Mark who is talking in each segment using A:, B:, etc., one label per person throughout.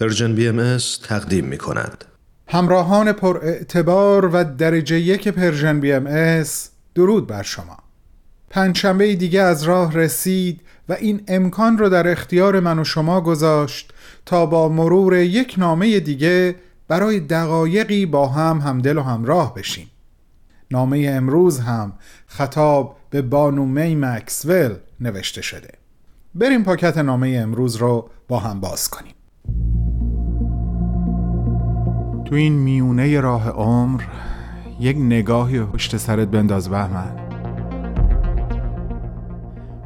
A: Persian BM تقدیم می کند.
B: همراهان پر اعتبار و درجه یک Persian BM درود بر شما. پنجشنبه دیگه از راه رسید و این امکان رو در اختیار من و شما گذاشت تا با مرور یک نامه دیگه برای دقایقی با هم همدل و همراه بشیم. نامه امروز هم خطاب به بانو می مکسول نوشته شده. بریم پاکت نامه امروز رو با هم باز کنیم. تو این میونه راه عمر یک نگاهی پشت سرت بنداز بهمن.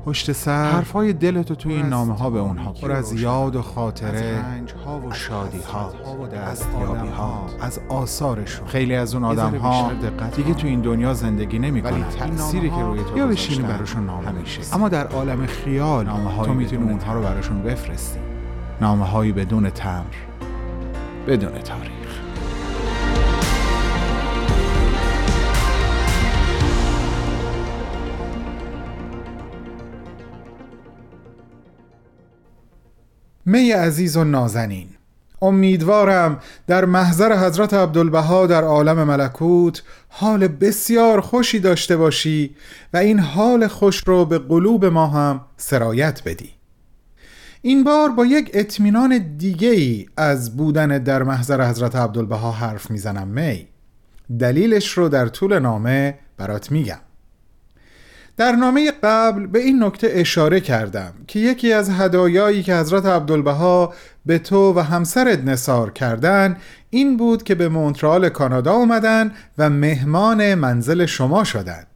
B: پشت سر حرفای دلتو تو این نامه ها به اونها پر از یاد و خاطره ها و شادی ها دستیابی ها از آثارشون. خیلی از اون آدم ها دیگه تو این دنیا زندگی نمی ولی تأثیری که روی تو یا بشینی براشون نامه همیشه. اما در عالم خیال نامه تو می‌تونی اونها رو براشون بفرستی. نامه هایی بدون تمر. بدون تاریخ می عزیز و نازنین. امیدوارم در محضر حضرت عبدالبها در عالم ملکوت حال بسیار خوشی داشته باشی و این حال خوش رو به قلوب ما هم سرایت بدی. این بار با یک اطمینان دیگه ای از بودن در محضر حضرت عبدالبها حرف می‌زنم می. دلیلش رو در طول نامه برات میگم. در نامه قبل به این نکته اشاره کردم که یکی از هدایایی که حضرت عبدالبها به تو و همسرت نصار کردن این بود که به مونترال کانادا اومدن و مهمان منزل شما شدند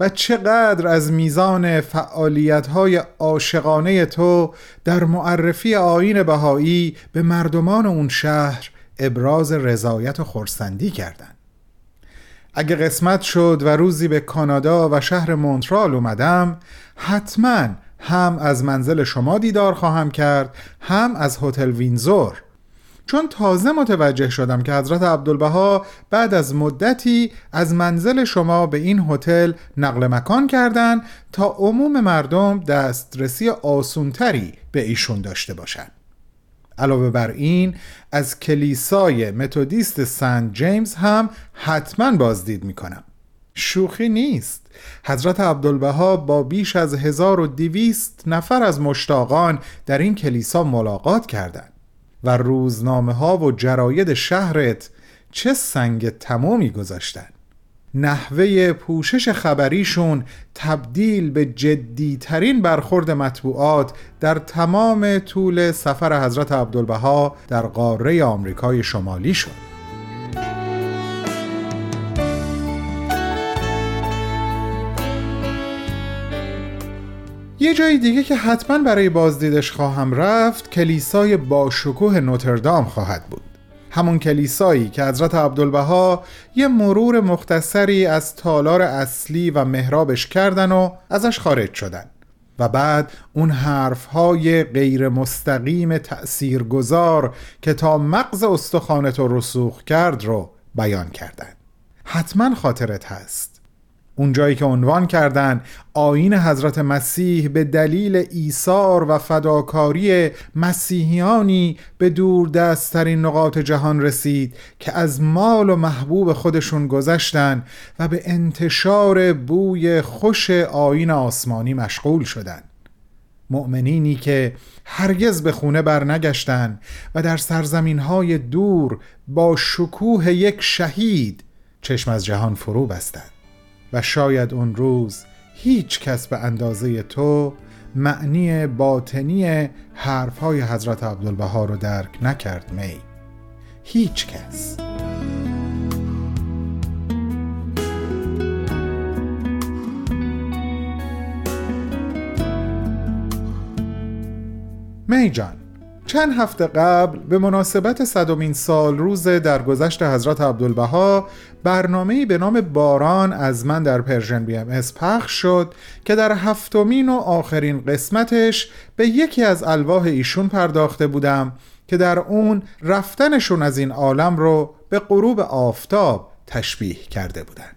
B: و چقدر از میزان فعالیت های عاشقانه تو در معرفی آین بهایی به مردمان اون شهر ابراز رضایت و خورسندی کردند. اگه قسمت شد و روزی به کانادا و شهر مونترال اومدم حتما هم از منزل شما دیدار خواهم کرد هم از هتل وینزور چون تازه متوجه شدم که حضرت عبدالبها بعد از مدتی از منزل شما به این هتل نقل مکان کردند تا عموم مردم دسترسی آسونتری به ایشون داشته باشند. علاوه بر این از کلیسای متودیست سنت جیمز هم حتما بازدید می‌کنم. شوخی نیست. حضرت عبدالبها با بیش از 1200 نفر از مشتاقان در این کلیسا ملاقات کردند و روزنامه ها و جراید شهرت چه سنگ تمامی گذاشتند. نحوه پوشش خبریشون تبدیل به جدیترین برخورد مطبوعات در تمام طول سفر حضرت عبدالبها در قاره آمریکای شمالی شد. یه جای دیگه که حتما برای بازدیدش خواهم رفت کلیسای باشکوه نوتردام خواهد بود. همون کلیسایی که حضرت عبدالبها یه مرور مختصری از تالار اصلی و محرابش کردن و ازش خارج شدن. و بعد اون حرفهای غیر مستقیم تأثیر گذار که تا مغز استخانت رو رسوخ کرد رو بیان کردن. حتما خاطرت هست. اونجایی که عنوان کردن آین حضرت مسیح به دلیل ایثار و فداکاری مسیحیانی به دور دستترین نقاط جهان رسید که از مال و محبوب خودشون گذشتن و به انتشار بوی خوش آین آسمانی مشغول شدند. مؤمنینی که هرگز به خونه برنگشتن و در سرزمین های دور با شکوه یک شهید چشم از جهان فرو بستند و شاید اون روز هیچ کس به اندازه تو معنی باطنی حرفهای حضرت عبدالبها رو درک نکرد می. هیچ کس. می جان چند هفته قبل به مناسبت صدومین سال روز درگذشت حضرت عبدالبها برنامه‌ای به نام باران از من در Persian BMS پخش شد که در هفتمین و آخرین قسمتش به یکی از الواح ایشون پرداخته بودم که در اون رفتنشون از این عالم رو به غروب آفتاب تشبیه کرده بودن.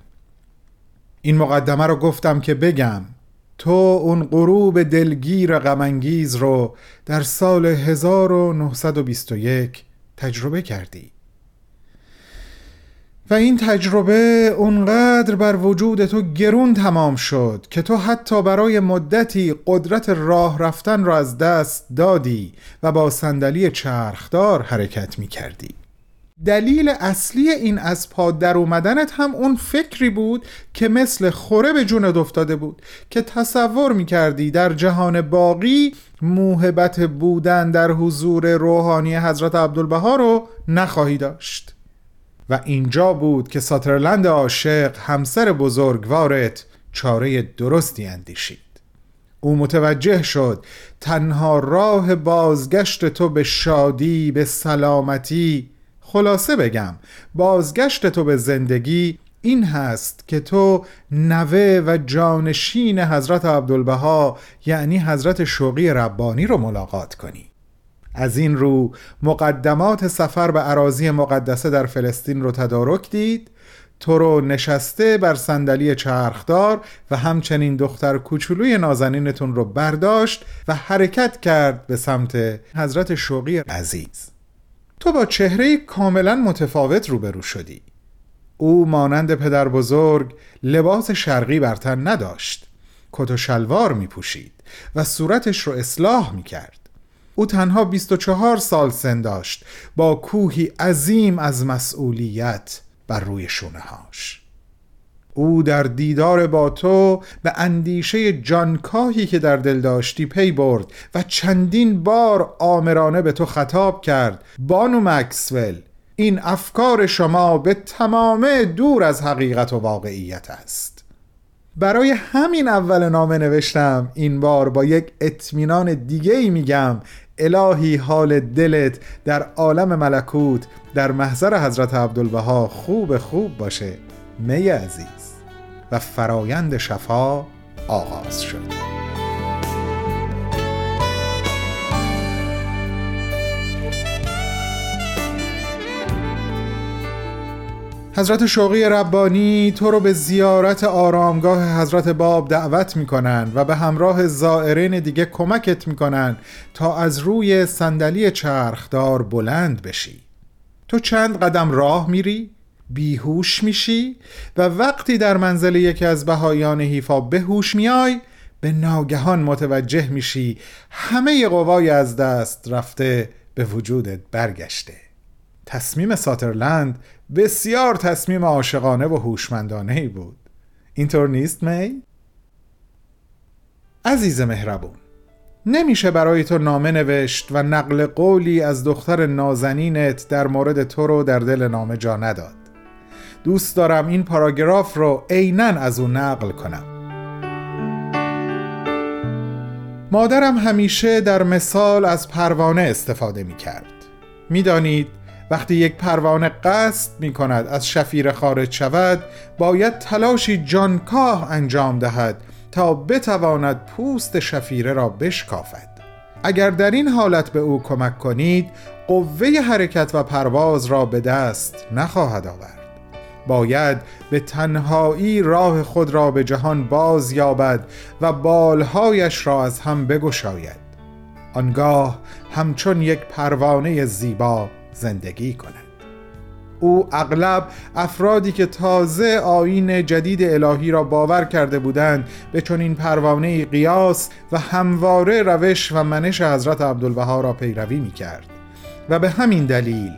B: این مقدمه رو گفتم که بگم تو اون غروب دلگیر غمانگیز رو در سال 1921 تجربه کردی. و این تجربه اونقدر بر وجود تو گرون تمام شد که تو حتی برای مدتی قدرت راه رفتن را از دست دادی و با صندلی چرخدار حرکت می کردی دلیل اصلی این از پا در اومدنت هم اون فکری بود که مثل خوره به جونت افتاده بود که تصور می کردی در جهان باقی موهبت بودن در حضور روحانی حضرت عبدالبها رو نخواهی داشت. و اینجا بود که ساترلند عاشق همسر بزرگوارت چاره درستی اندیشید. او متوجه شد تنها راه بازگشت تو به شادی به سلامتی خلاصه بگم بازگشت تو به زندگی این هست که تو نوه و جانشین حضرت عبدالبها یعنی حضرت شوقی ربانی رو ملاقات کنی. از این رو مقدمات سفر به عراضی مقدسه در فلسطین رو تدارک دید تو رو نشسته بر صندلی چرخدار و همچنین دختر کوچولوی نازنینتون رو برداشت و حرکت کرد به سمت حضرت شوقی عزیز. تو با چهره کاملا متفاوت روبرو شدی. او مانند پدر بزرگ لباس شرقی بر تن نداشت. کت و شلوار می پوشید و صورتش رو اصلاح می کرد او تنها 24 سال سن داشت با کوهی عظیم از مسئولیت بر روی شونه هاش او در دیدار با تو به اندیشه جانکاهی که در دل داشتی پی برد و چندین بار آمرانه به تو خطاب کرد. بانو مکسول این افکار شما به تمامه دور از حقیقت و واقعیت است. برای همین اول نامه نوشتم. این بار با یک اطمینان دیگه ای میگم. الهی حال دلت در عالم ملکوت در محضر حضرت عبدالبها خوب خوب باشه. می عزیز. و فرایند شفا آغاز شد. حضرت شوقی ربانی تو رو به زیارت آرامگاه حضرت باب دعوت می‌کنن و به همراه زائرین دیگه کمکت می‌کنن تا از روی صندلی چرخدار بلند بشی. تو چند قدم راه میری؟ بیهوش میشی و وقتی در منزل یکی از بهایان حیفا به میای به ناگهان متوجه میشی همه قوای از دست رفته به وجودت برگشته. تصمیم ساترلند بسیار تصمیم عاشقانه و هوشمندانه ای بود. اینطور نیست می؟ عزیز مهربون نمیشه برای تو نامه نوشت و نقل قولی از دختر نازنینت در مورد تو رو در دل نامه جا نداد. دوست دارم این پاراگراف رو عینا از او نقل کنم. مادرم همیشه در مثال از پروانه استفاده می کرد. می‌دانید وقتی یک پروانه قصد می کند از شفیر خارج شود باید تلاشی جانکاه انجام دهد تا بتواند پوست شفیره را بشکافد. اگر در این حالت به او کمک کنید قوه حرکت و پرواز را به دست نخواهد آورد. باید به تنهایی راه خود را به جهان باز یابد و بالهایش را از هم بگشاید. آنگاه همچون یک پروانه زیبا زندگی کند. او اغلب افرادی که تازه آین جدید الهی را باور کرده بودند به چنین پروانه قیاس و همواره روش و منش حضرت عبدالبها را پیروی می کرد و به همین دلیل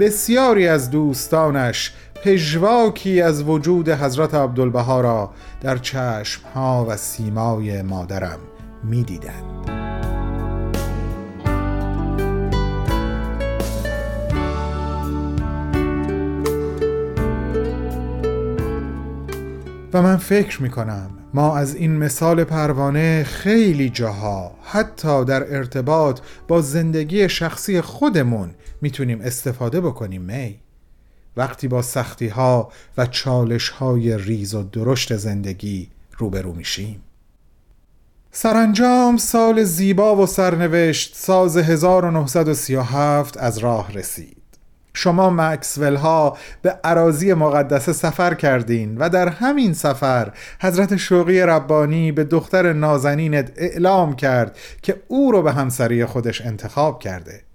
B: بسیاری از دوستانش پژواکی از وجود حضرت عبدالبها را در چشمها و سیمای مادرم می دیدند. و من فکر می کنم ما از این مثال پروانه خیلی جاها حتی در ارتباط با زندگی شخصی خودمون می‌تونیم استفاده بکنیم می وقتی با سختی ها و چالش های ریز و درشت زندگی روبرو میشیم. سرانجام سال زیبا و سرنوشت ساز 1937 از راه رسید. شما مکسول ها به عراضی مقدسه سفر کردین و در همین سفر حضرت شوقی ربانی به دختر نازنینت اعلام کرد که او رو به همسری خودش انتخاب کرده.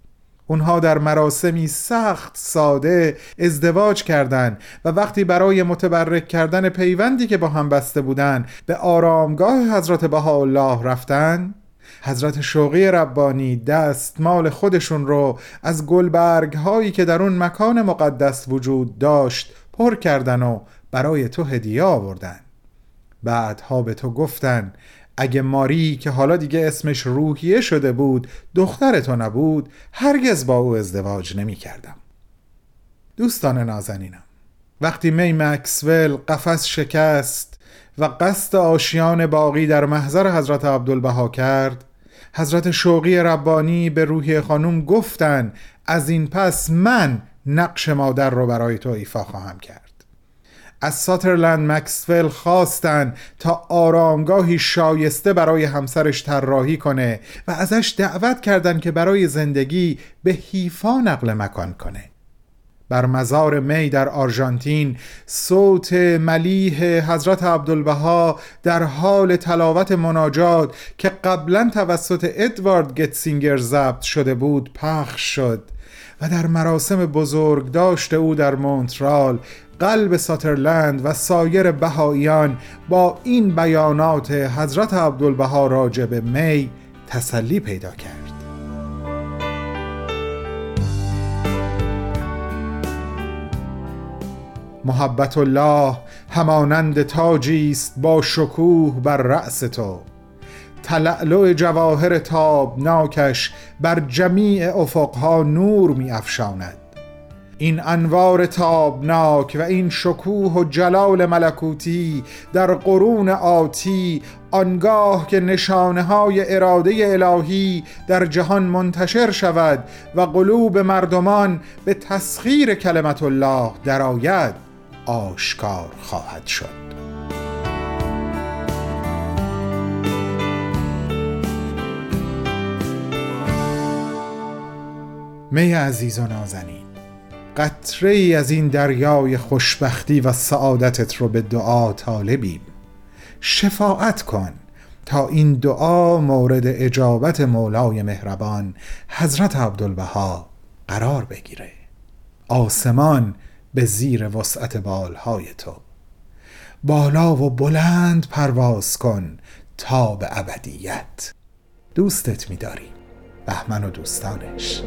B: اونها در مراسمی سخت ساده ازدواج کردند و وقتی برای متبرک کردن پیوندی که با هم بسته بودند به آرامگاه حضرت بهاءالله رفتن حضرت شوقی ربانی دستمال خودشون رو از گلبرگ هایی که در اون مکان مقدس وجود داشت پر کردن و برای تو هدیه آوردن. بعدها به تو گفتن اگه ماری که حالا دیگه اسمش روحیه شده بود دختر تو نبود هرگز با او ازدواج نمی کردم دوستان نازنینم وقتی می مکسول قفس شکست و قصد آشیان باقی در محضر حضرت عبدالبها کرد حضرت شوقی ربانی به روحی خانوم گفتن از این پس من نقش مادر رو برای تو ایفا خواهم کرد. از ساترلند مکسفل خواستن تا آرامگاهی شایسته برای همسرش طراحی کنه و ازش دعوت کردند که برای زندگی به حیفا نقل مکان کنه. بر مزار می در آرژانتین صوت ملیح حضرت عبدالبها در حال تلاوت مناجات که قبلا توسط ادوارد گتسینگر ضبط شده بود پخش شد و در مراسم بزرگ داشته او در مونترال قلب ساترلند و سایر بهاییان با این بیانات حضرت عبدالبها راجب می تسلی پیدا کرد. محبت الله همانند تاجی است با شکوه بر رأس تو. تلعلع جواهر تابناکش بر جمیع افقها نور می افشاند. این انوار تابناک و این شکوه و جلال ملکوتی در قرون آتی آنگاه که نشانه های اراده الهی در جهان منتشر شود و قلوب مردمان به تسخیر کلمت الله درآید آشکار خواهد شد. می عزیز و نازنین قطره ای از این دریای خوشبختی و سعادتت رو به دعا طالبیم. شفاعت کن تا این دعا مورد اجابت مولای مهربان حضرت عبدالبها قرار بگیره. آسمان به زیر وسعت بالهای تو. بالا و بلند پرواز کن تا به ابدیت. دوستت می‌داریم بهمن و دوستانش.